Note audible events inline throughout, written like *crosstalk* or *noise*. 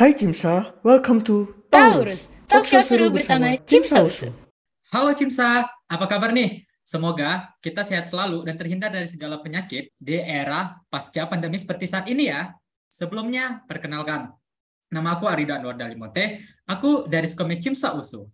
Hai Cimsa, welcome to Taurus, talk show seru bersama Cim Sausu. Halo Cimsa, apa kabar nih? Semoga kita sehat selalu dan terhindar dari segala penyakit di era pasca pandemi seperti saat ini ya. Sebelumnya, perkenalkan. Nama aku Arida Anwar Dalimote, aku dari Skomi Cimsa Usu.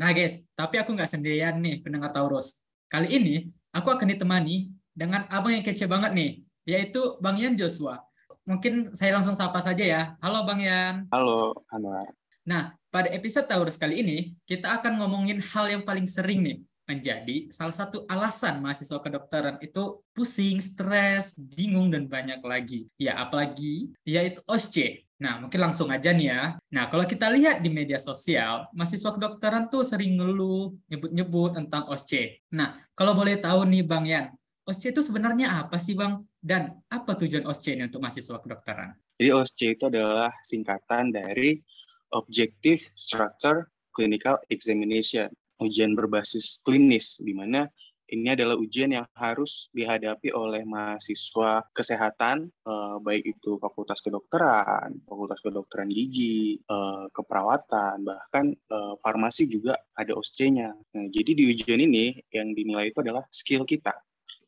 Nah guys, tapi aku nggak sendirian nih pendengar Taurus. Kali ini, aku akan ditemani dengan abang yang kece banget nih, yaitu Bang Yan Joshua mungkin saya langsung sapa saja ya. Halo Bang Yan. Halo Anwar. Nah, pada episode Taurus kali ini, kita akan ngomongin hal yang paling sering nih menjadi salah satu alasan mahasiswa kedokteran itu pusing, stres, bingung, dan banyak lagi. Ya, apalagi yaitu OSCE. Nah, mungkin langsung aja nih ya. Nah, kalau kita lihat di media sosial, mahasiswa kedokteran tuh sering ngeluh, nyebut-nyebut tentang OSCE. Nah, kalau boleh tahu nih Bang Yan, OSCE itu sebenarnya apa sih Bang? Dan apa tujuan OSCE ini untuk mahasiswa kedokteran? Jadi OSCE itu adalah singkatan dari Objective Structure Clinical Examination, ujian berbasis klinis, di mana ini adalah ujian yang harus dihadapi oleh mahasiswa kesehatan, eh, baik itu fakultas kedokteran, fakultas kedokteran gigi, eh, keperawatan, bahkan eh, farmasi juga ada OSCE-nya. Nah, jadi di ujian ini yang dinilai itu adalah skill kita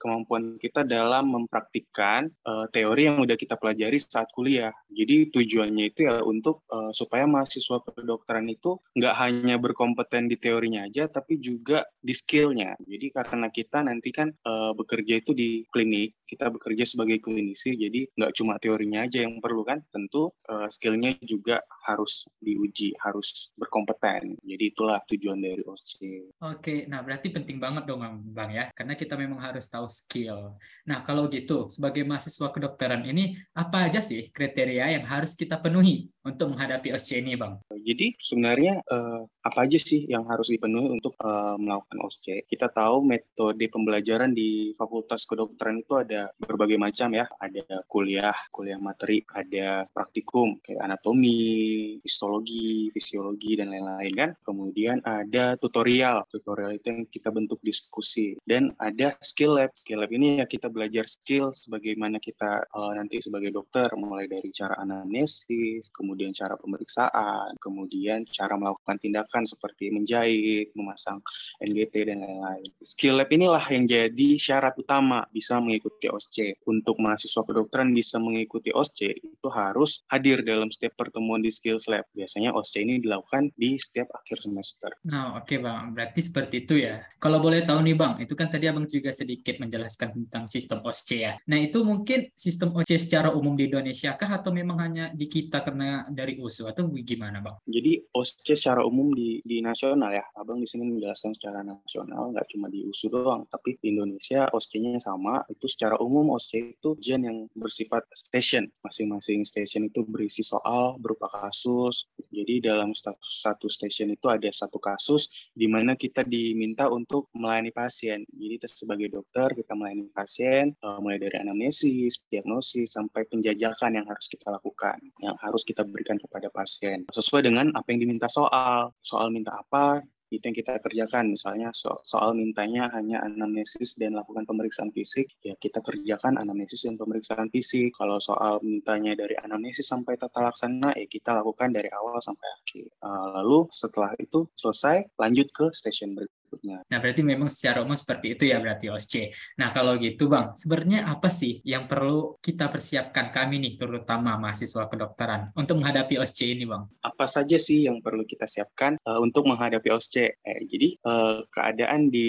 kemampuan kita dalam mempraktikkan uh, teori yang udah kita pelajari saat kuliah. Jadi tujuannya itu ya untuk uh, supaya mahasiswa kedokteran itu nggak hanya berkompeten di teorinya aja, tapi juga di skillnya. Jadi karena kita nanti kan uh, bekerja itu di klinik, kita bekerja sebagai klinisi, jadi nggak cuma teorinya aja yang perlu kan, tentu uh, skillnya juga harus diuji, harus berkompeten. Jadi itulah tujuan dari OSCE. Oke, nah berarti penting banget dong Bang ya, karena kita memang harus tahu skill. Nah kalau gitu, sebagai mahasiswa kedokteran ini, apa aja sih kriteria yang harus kita penuhi untuk menghadapi OSCE ini Bang? Jadi sebenarnya uh, apa aja sih yang harus dipenuhi untuk uh, melakukan OSCE? Kita tahu metode pembelajaran di Fakultas Kedokteran itu ada berbagai macam ya. Ada kuliah, kuliah materi, ada praktikum kayak anatomi, histologi, fisiologi dan lain-lain kan. Kemudian ada tutorial. Tutorial itu yang kita bentuk diskusi dan ada skill lab. Skill lab ini ya kita belajar skill sebagaimana kita uh, nanti sebagai dokter mulai dari cara anamnesis, kemudian cara pemeriksaan, kemudian cara melakukan tindakan seperti menjahit, memasang NGT dan lain-lain. Skill lab inilah yang jadi syarat utama bisa mengikuti OSCE. Untuk mahasiswa kedokteran bisa mengikuti OSCE itu harus hadir dalam setiap pertemuan di skills lab. Biasanya OSCE ini dilakukan di setiap akhir semester. Nah, oke okay, Bang. Berarti seperti itu ya. Kalau boleh tahu nih Bang, itu kan tadi Abang juga sedikit menjelaskan tentang sistem OSCE ya. Nah, itu mungkin sistem OSCE secara umum di Indonesia kah atau memang hanya di kita karena dari USU atau gimana Bang? Jadi OSCE secara umum di di nasional ya. Abang di sini menjelaskan secara nasional, nggak cuma di USU doang, tapi di Indonesia OSCE-nya sama. Itu secara umum OSCE itu ujian yang bersifat station. Masing-masing station itu berisi soal berupa kasus. Jadi dalam satu station itu ada satu kasus di mana kita diminta untuk melayani pasien. Jadi sebagai dokter kita melayani pasien uh, mulai dari anamnesis, diagnosis sampai penjajakan yang harus kita lakukan, yang harus kita berikan kepada pasien sesuai dengan apa yang diminta. Soal soal minta apa itu yang kita kerjakan. Misalnya so soal mintanya hanya anamnesis dan lakukan pemeriksaan fisik ya kita kerjakan anamnesis dan pemeriksaan fisik. Kalau soal mintanya dari anamnesis sampai tata laksana ya kita lakukan dari awal sampai akhir. Uh, lalu setelah itu selesai lanjut ke stasiun berikutnya berikutnya. Nah, berarti memang secara umum seperti itu ya berarti OSC. Nah, kalau gitu Bang, sebenarnya apa sih yang perlu kita persiapkan kami nih, terutama mahasiswa kedokteran, untuk menghadapi OSC ini Bang? Apa saja sih yang perlu kita siapkan uh, untuk menghadapi OSC? Eh, jadi, uh, keadaan di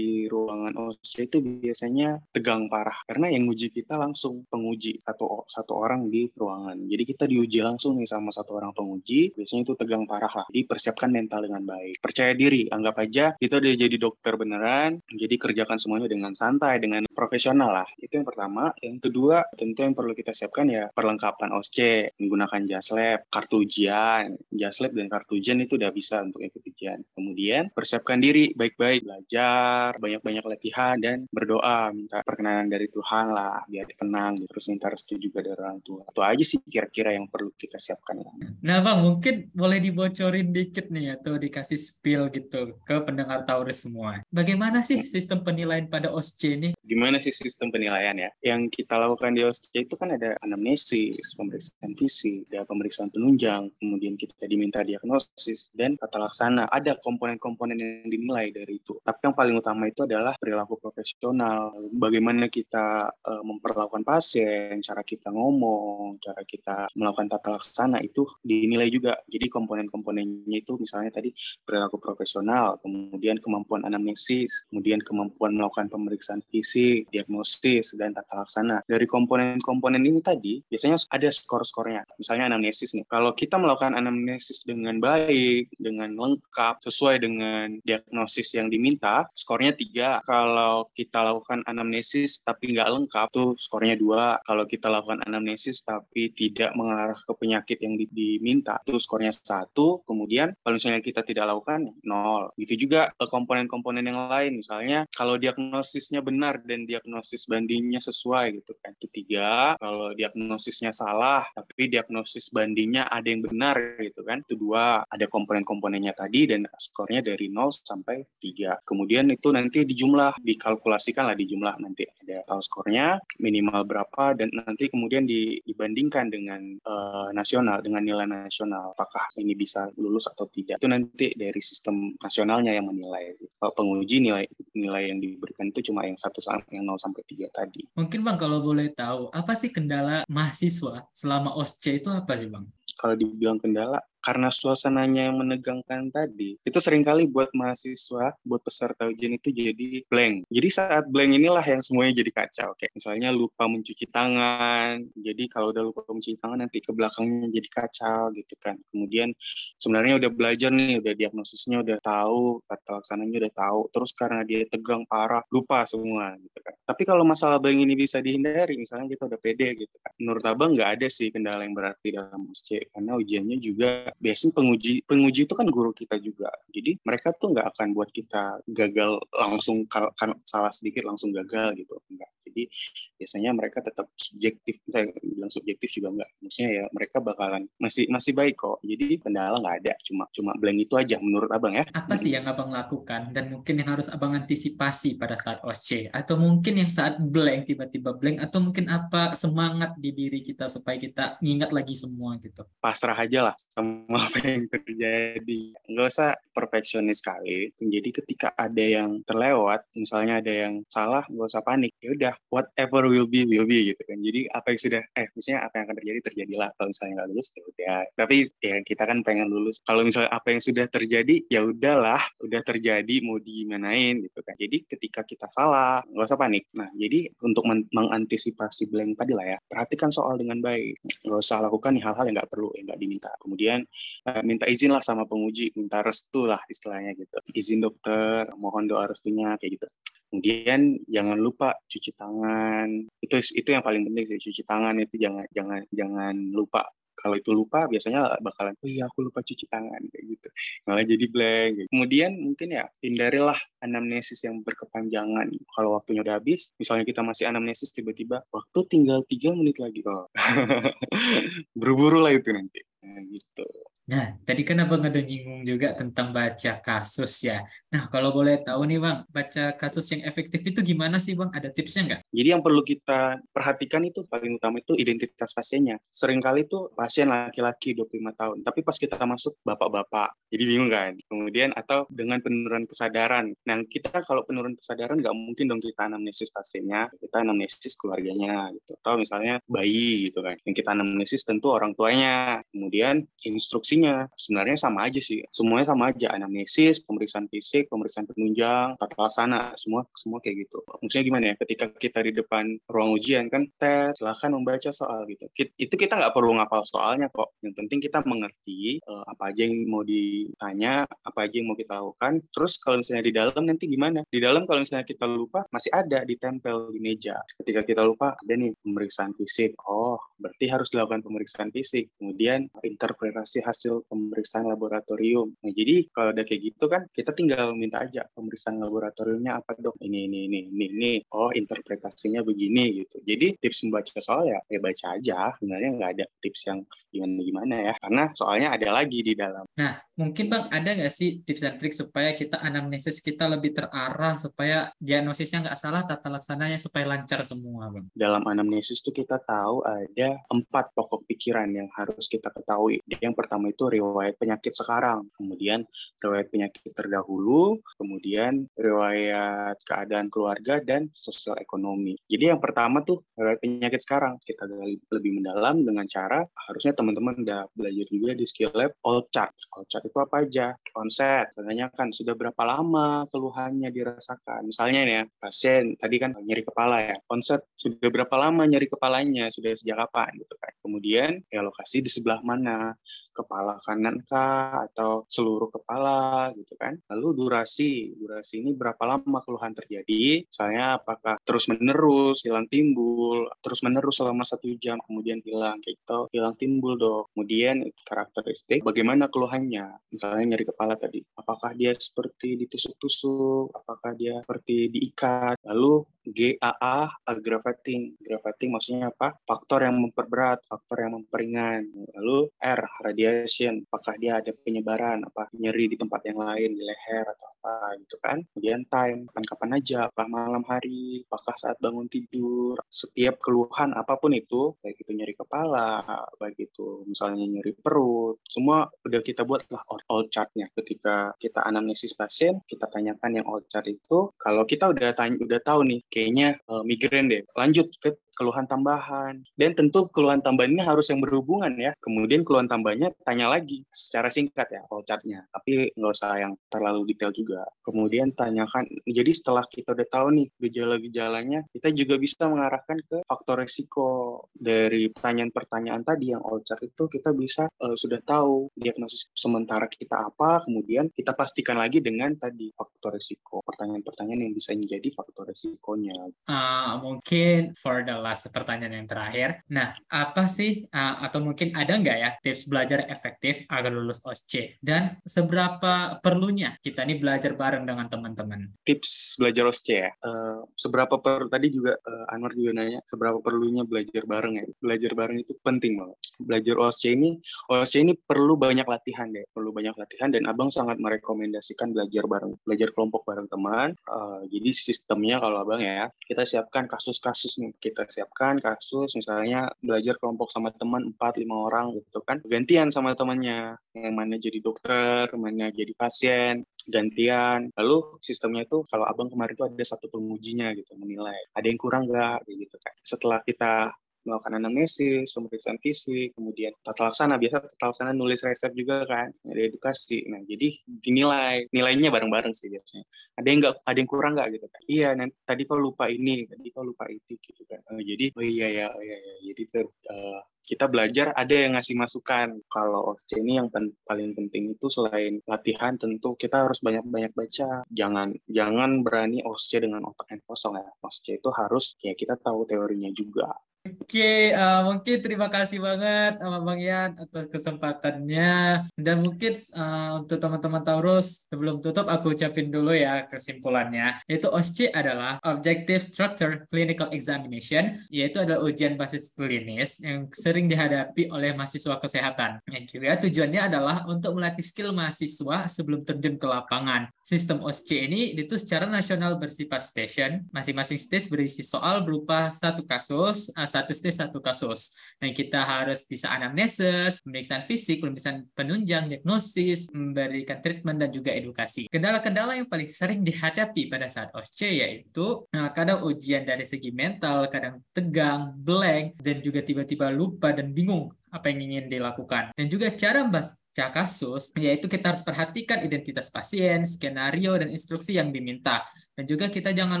ruangan OSC itu biasanya tegang parah, karena yang uji kita langsung penguji, satu, satu orang di ruangan. Jadi kita diuji langsung nih sama satu orang penguji, biasanya itu tegang parah lah. Jadi persiapkan mental dengan baik. Percaya diri, anggap aja kita udah jadi dokter beneran, jadi kerjakan semuanya dengan santai, dengan profesional lah. Itu yang pertama. Yang kedua, tentu yang perlu kita siapkan ya perlengkapan OSCE, menggunakan jas lab, kartu ujian. Jas lab dan kartu ujian itu udah bisa untuk ikut ujian. Kemudian, persiapkan diri baik-baik, belajar, banyak-banyak latihan, dan berdoa, minta perkenanan dari Tuhan lah, biar tenang, terus minta restu juga dari orang tua. Itu aja sih kira-kira yang perlu kita siapkan. Nah Bang, mungkin boleh dibocorin dikit nih atau dikasih spill gitu ke pendengar Taurus semua. Bagaimana sih sistem penilaian pada OSCE ini? Gimana sih sistem penilaian ya? Yang kita lakukan di OSCE itu kan ada anamnesis, pemeriksaan fisik, ada pemeriksaan penunjang, kemudian kita diminta diagnosis dan tata laksana. Ada komponen-komponen yang dinilai dari itu. Tapi yang paling utama itu adalah perilaku profesional. Bagaimana kita uh, memperlakukan pasien, cara kita ngomong, cara kita melakukan tata laksana itu dinilai juga. Jadi komponen-komponennya itu misalnya tadi perilaku profesional, kemudian kemampuan anamnesis, kemudian kemampuan melakukan pemeriksaan fisik, diagnosis, dan tata laksana. Dari komponen-komponen ini tadi, biasanya ada skor-skornya. Misalnya anamnesis nih. Kalau kita melakukan anamnesis dengan baik, dengan lengkap, sesuai dengan diagnosis yang diminta, skornya tiga. Kalau kita lakukan anamnesis tapi nggak lengkap, tuh skornya dua. Kalau kita lakukan anamnesis tapi tidak mengarah ke penyakit yang diminta, tuh skornya satu. Kemudian kalau misalnya kita tidak lakukan, nol. Gitu juga komponen-komponen yang lain. Misalnya kalau diagnosisnya benar dan diagnosis bandingnya sesuai gitu kan. Ketiga, kalau diagnosisnya salah tapi diagnosis bandingnya ada yang benar gitu kan. Itu dua, ada komponen-komponennya tadi dan skornya dari 0 sampai 3. Kemudian itu nanti dijumlah, dikalkulasikan lah dijumlah nanti ada tahu skornya minimal berapa dan nanti kemudian dibandingkan dengan uh, nasional dengan nilai nasional apakah ini bisa lulus atau tidak. Itu nanti dari sistem nasionalnya yang menilai. Kalau penguji nilai nilai yang diberikan itu cuma yang satu yang 0 sampai 3 tadi. Mungkin Bang kalau boleh tahu, apa sih kendala mahasiswa selama OSCE itu apa sih Bang? Kalau dibilang kendala, karena suasananya yang menegangkan tadi, itu sering kali buat mahasiswa, buat peserta ujian itu jadi blank. Jadi saat blank inilah yang semuanya jadi kacau. Kayak misalnya lupa mencuci tangan, jadi kalau udah lupa mencuci tangan nanti ke belakangnya jadi kacau gitu kan. Kemudian sebenarnya udah belajar nih, udah diagnosisnya udah tahu, kata laksananya udah tahu, terus karena dia tegang parah, lupa semua gitu kan. Tapi kalau masalah blank ini bisa dihindari, misalnya kita udah pede gitu kan. Menurut abang nggak ada sih kendala yang berarti dalam USC, karena ujiannya juga biasanya penguji penguji itu kan guru kita juga. Jadi mereka tuh nggak akan buat kita gagal langsung kalau salah sedikit langsung gagal gitu enggak jadi biasanya mereka tetap subjektif saya bilang subjektif juga enggak maksudnya ya mereka bakalan masih masih baik kok. Jadi kendala nggak ada. Cuma cuma blank itu aja menurut abang ya. Apa sih yang abang lakukan dan mungkin yang harus abang antisipasi pada saat OSCE atau mungkin yang saat blank tiba-tiba blank? Atau mungkin apa semangat di diri kita supaya kita ngingat lagi semua gitu? Pasrah aja lah sama *laughs* apa yang terjadi. Nggak usah perfeksionis sekali. Jadi ketika ada yang terlewat misalnya ada yang salah nggak usah panik. Ya udah whatever will be will be gitu kan. Jadi apa yang sudah eh misalnya apa yang akan terjadi terjadilah. Kalau misalnya nggak lulus ya tapi ya kita kan pengen lulus. Kalau misalnya apa yang sudah terjadi ya udahlah. Udah terjadi mau digimanain gitu kan. Jadi ketika kita salah nggak usah panik. Nah jadi untuk men mengantisipasi blank tadi lah ya. Perhatikan soal dengan baik. Nggak usah lakukan hal-hal yang nggak perlu yang nggak diminta. Kemudian uh, minta izin lah sama penguji. Minta restu lah istilahnya gitu. Izin dokter mohon doa restunya kayak gitu kemudian jangan lupa cuci tangan. Itu itu yang paling penting sih cuci tangan itu. Jangan jangan jangan lupa. Kalau itu lupa biasanya bakalan oh iya aku lupa cuci tangan kayak gitu. Malah jadi blank. Gitu. kemudian mungkin ya hindarilah anamnesis yang berkepanjangan. Kalau waktunya udah habis misalnya kita masih anamnesis tiba-tiba waktu tinggal tiga menit lagi oh *laughs* buru-buru lah itu nanti. Nah, gitu Nah, tadi kan Abang ada nyinggung juga tentang baca kasus ya. Nah, kalau boleh tahu nih Bang, baca kasus yang efektif itu gimana sih Bang? Ada tipsnya nggak? Jadi yang perlu kita perhatikan itu paling utama itu identitas pasiennya. Seringkali tuh pasien laki-laki 25 tahun, tapi pas kita masuk bapak-bapak, jadi bingung kan? Kemudian atau dengan penurunan kesadaran. Nah, kita kalau penurunan kesadaran nggak mungkin dong kita anamnesis pasiennya, kita anamnesis keluarganya gitu. Atau misalnya bayi gitu kan. Yang kita anamnesis tentu orang tuanya. Kemudian instruksi fungsinya. Sebenarnya sama aja sih. Semuanya sama aja. Anamnesis pemeriksaan fisik pemeriksaan penunjang tata laksana semua semua kayak gitu. Maksudnya gimana ya? Ketika kita di depan ruang ujian kan tes silahkan membaca soal gitu. Itu kita nggak perlu ngapal soalnya kok. Yang penting kita mengerti uh, apa aja yang mau ditanya apa aja yang mau kita lakukan. Terus kalau misalnya di dalam nanti gimana? Di dalam kalau misalnya kita lupa masih ada ditempel di meja. Ketika kita lupa ada nih pemeriksaan fisik. Oh berarti harus dilakukan pemeriksaan fisik. Kemudian interpretasi hasil hasil pemeriksaan laboratorium. Nah, jadi kalau udah kayak gitu kan, kita tinggal minta aja pemeriksaan laboratoriumnya apa dok? Ini, ini, ini, ini, ini. Oh, interpretasinya begini gitu. Jadi tips membaca soal ya, ya baca aja. Sebenarnya nggak ada tips yang gimana-gimana ya. Karena soalnya ada lagi di dalam. Nah, mungkin Bang ada nggak sih tips dan trik supaya kita anamnesis kita lebih terarah, supaya diagnosisnya nggak salah, tata laksananya supaya lancar semua Bang? Dalam anamnesis itu kita tahu ada empat pokok pikiran yang harus kita ketahui. Yang pertama itu riwayat penyakit sekarang, kemudian riwayat penyakit terdahulu, kemudian riwayat keadaan keluarga dan sosial ekonomi. Jadi yang pertama tuh riwayat penyakit sekarang kita gali lebih mendalam dengan cara harusnya teman-teman udah belajar juga di skill lab all chart. All chart itu apa aja? Konsep, kan sudah berapa lama keluhannya dirasakan. Misalnya nih ya, pasien tadi kan nyeri kepala ya. Konsep sudah berapa lama nyeri kepalanya, sudah sejak kapan gitu kan. Kemudian ya lokasi di sebelah mana, kepala kanan kah atau seluruh kepala gitu kan. Lalu durasi, durasi ini berapa lama keluhan terjadi? Misalnya apakah terus menerus hilang timbul, terus menerus selama satu jam kemudian hilang kayak gitu, hilang timbul dong. Kemudian karakteristik bagaimana keluhannya? Misalnya nyeri kepala tadi, apakah dia seperti ditusuk-tusuk, apakah dia seperti diikat? Lalu GAA aggravating. Aggravating maksudnya apa? Faktor yang memperberat, faktor yang memperingan. Lalu R radiation. Apakah dia ada penyebaran, apa nyeri di tempat yang lain, di leher atau apa gitu kan. Kemudian time, kapan-kapan aja, apakah malam hari, apakah saat bangun tidur. Setiap keluhan apa pun itu, baik itu nyeri kepala, baik itu misalnya nyeri perut, semua udah kita buat lah all chartnya. Ketika kita anamnesis pasien, kita tanyakan yang all chart itu, kalau kita udah tanya, udah tahu nih kayaknya uh, migrain deh. Lanjut ke keluhan tambahan. Dan tentu keluhan tambahan ini harus yang berhubungan ya. Kemudian keluhan tambahnya tanya lagi secara singkat ya, all chartnya. Tapi nggak usah yang terlalu detail juga. Kemudian tanyakan, jadi setelah kita udah tahu nih gejala-gejalanya, kita juga bisa mengarahkan ke faktor resiko. Dari pertanyaan-pertanyaan tadi yang all chart itu kita bisa uh, sudah tahu diagnosis sementara kita apa, kemudian kita pastikan lagi dengan tadi faktor resiko. Pertanyaan-pertanyaan yang bisa menjadi faktor resikonya. Uh, mungkin for the pertanyaan yang terakhir. Nah, apa sih uh, atau mungkin ada nggak ya tips belajar efektif agar lulus OSCE dan seberapa perlunya kita nih belajar bareng dengan teman-teman? Tips belajar OSCE ya. Uh, seberapa per tadi juga uh, Anwar juga nanya seberapa perlunya belajar bareng ya. Belajar bareng itu penting banget. Belajar OSCE ini OSCE ini perlu banyak latihan deh, perlu banyak latihan dan Abang sangat merekomendasikan belajar bareng, belajar kelompok bareng teman. Uh, jadi sistemnya kalau Abang ya, kita siapkan kasus-kasus nih, kita siapkan kasus misalnya belajar kelompok sama teman 4 5 orang gitu kan. Gantian sama temannya yang mana jadi dokter mana jadi pasien gantian. Lalu sistemnya itu kalau abang kemarin itu ada satu pengujinya gitu menilai ada yang kurang nggak? Gitu kan. Setelah kita melakukan anamnesis, pemeriksaan fisik, kemudian tata laksana. Biasa tata laksana nulis resep juga kan, ada edukasi. Nah, jadi dinilai, nilainya bareng-bareng sih biasanya. Ada yang nggak, ada yang kurang nggak gitu kan? Iya, nanti, tadi kau lupa ini, tadi kau lupa itu gitu kan. Oh, jadi, oh iya ya, oh iya ya. Jadi ter, uh, kita belajar ada yang ngasih masukan. Kalau OSCE ini yang pen paling penting itu selain latihan tentu kita harus banyak-banyak baca. Jangan jangan berani OSCE dengan otak yang kosong ya. OSCE itu harus ya kita tahu teorinya juga. Oke, uh, mungkin terima kasih banget sama Bang Yan atas kesempatannya. Dan mungkin uh, untuk teman-teman Taurus, sebelum tutup aku ucapin dulu ya kesimpulannya. Yaitu OSCE adalah Objective Structure Clinical Examination, yaitu adalah ujian basis klinis yang sering dihadapi oleh mahasiswa kesehatan. Yang juga tujuannya adalah untuk melatih skill mahasiswa sebelum terjun ke lapangan. Sistem OSCE ini itu secara nasional bersifat station. Masing-masing stage berisi soal berupa satu kasus, satu stage satu kasus. Dan kita harus bisa anamnesis, pemeriksaan fisik, pemeriksaan penunjang, diagnosis, memberikan treatment dan juga edukasi. Kendala-kendala yang paling sering dihadapi pada saat OSCE yaitu nah, kadang ujian dari segi mental, kadang tegang, blank, dan juga tiba-tiba lupa dan bingung apa yang ingin dilakukan. Dan juga cara membaca kasus, yaitu kita harus perhatikan identitas pasien, skenario, dan instruksi yang diminta. Dan juga kita jangan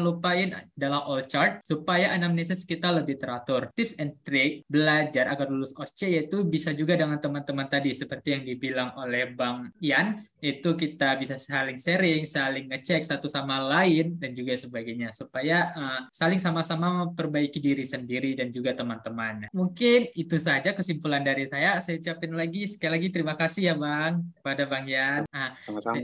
lupain dalam all chart supaya anamnesis kita lebih teratur. Tips and trick belajar agar lulus OSCE yaitu bisa juga dengan teman-teman tadi seperti yang dibilang oleh Bang Ian, itu kita bisa saling sharing, saling ngecek satu sama lain dan juga sebagainya supaya uh, saling sama-sama memperbaiki diri sendiri dan juga teman-teman. Mungkin itu saja kesimpulan sekian dari saya. Saya ucapin lagi sekali lagi terima kasih ya Bang pada Bang Yan. Nah, Sama-sama.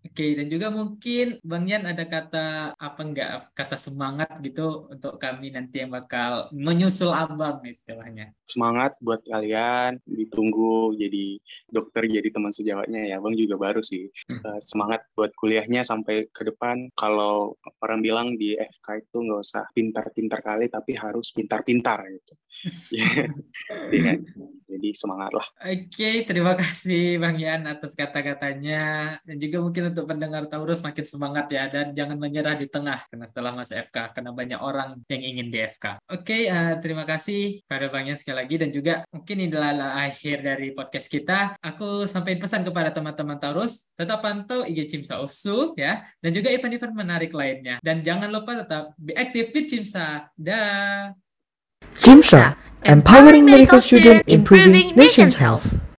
Oke, dan juga mungkin Bang Yan ada kata apa enggak kata semangat gitu untuk kami nanti yang bakal menyusul Abang istilahnya. Semangat buat kalian, ditunggu jadi dokter, jadi teman sejawatnya ya. Bang juga baru sih. Eh, semangat buat kuliahnya sampai ke depan. Kalau orang bilang di FK itu nggak usah pintar-pintar kali, tapi harus pintar-pintar gitu. *laughs* *laughs* Iya. Jadi semangat lah. Oke, terima kasih Bang Yan atas kata-katanya dan juga mungkin untuk pendengar Taurus makin semangat ya dan jangan menyerah di tengah karena setelah masuk FK karena banyak orang yang ingin di FK. Oke, eh, terima kasih pada Bang Yan sekali lagi dan juga mungkin ini adalah akhir dari podcast kita. Aku sampaikan pesan kepada teman-teman Taurus, tetap pantau IG Cimsa USU ya dan juga event-event menarik lainnya dan jangan lupa tetap be aktif with Cimsa. Dah. CIMSA, empowering medical students, improving nation's health.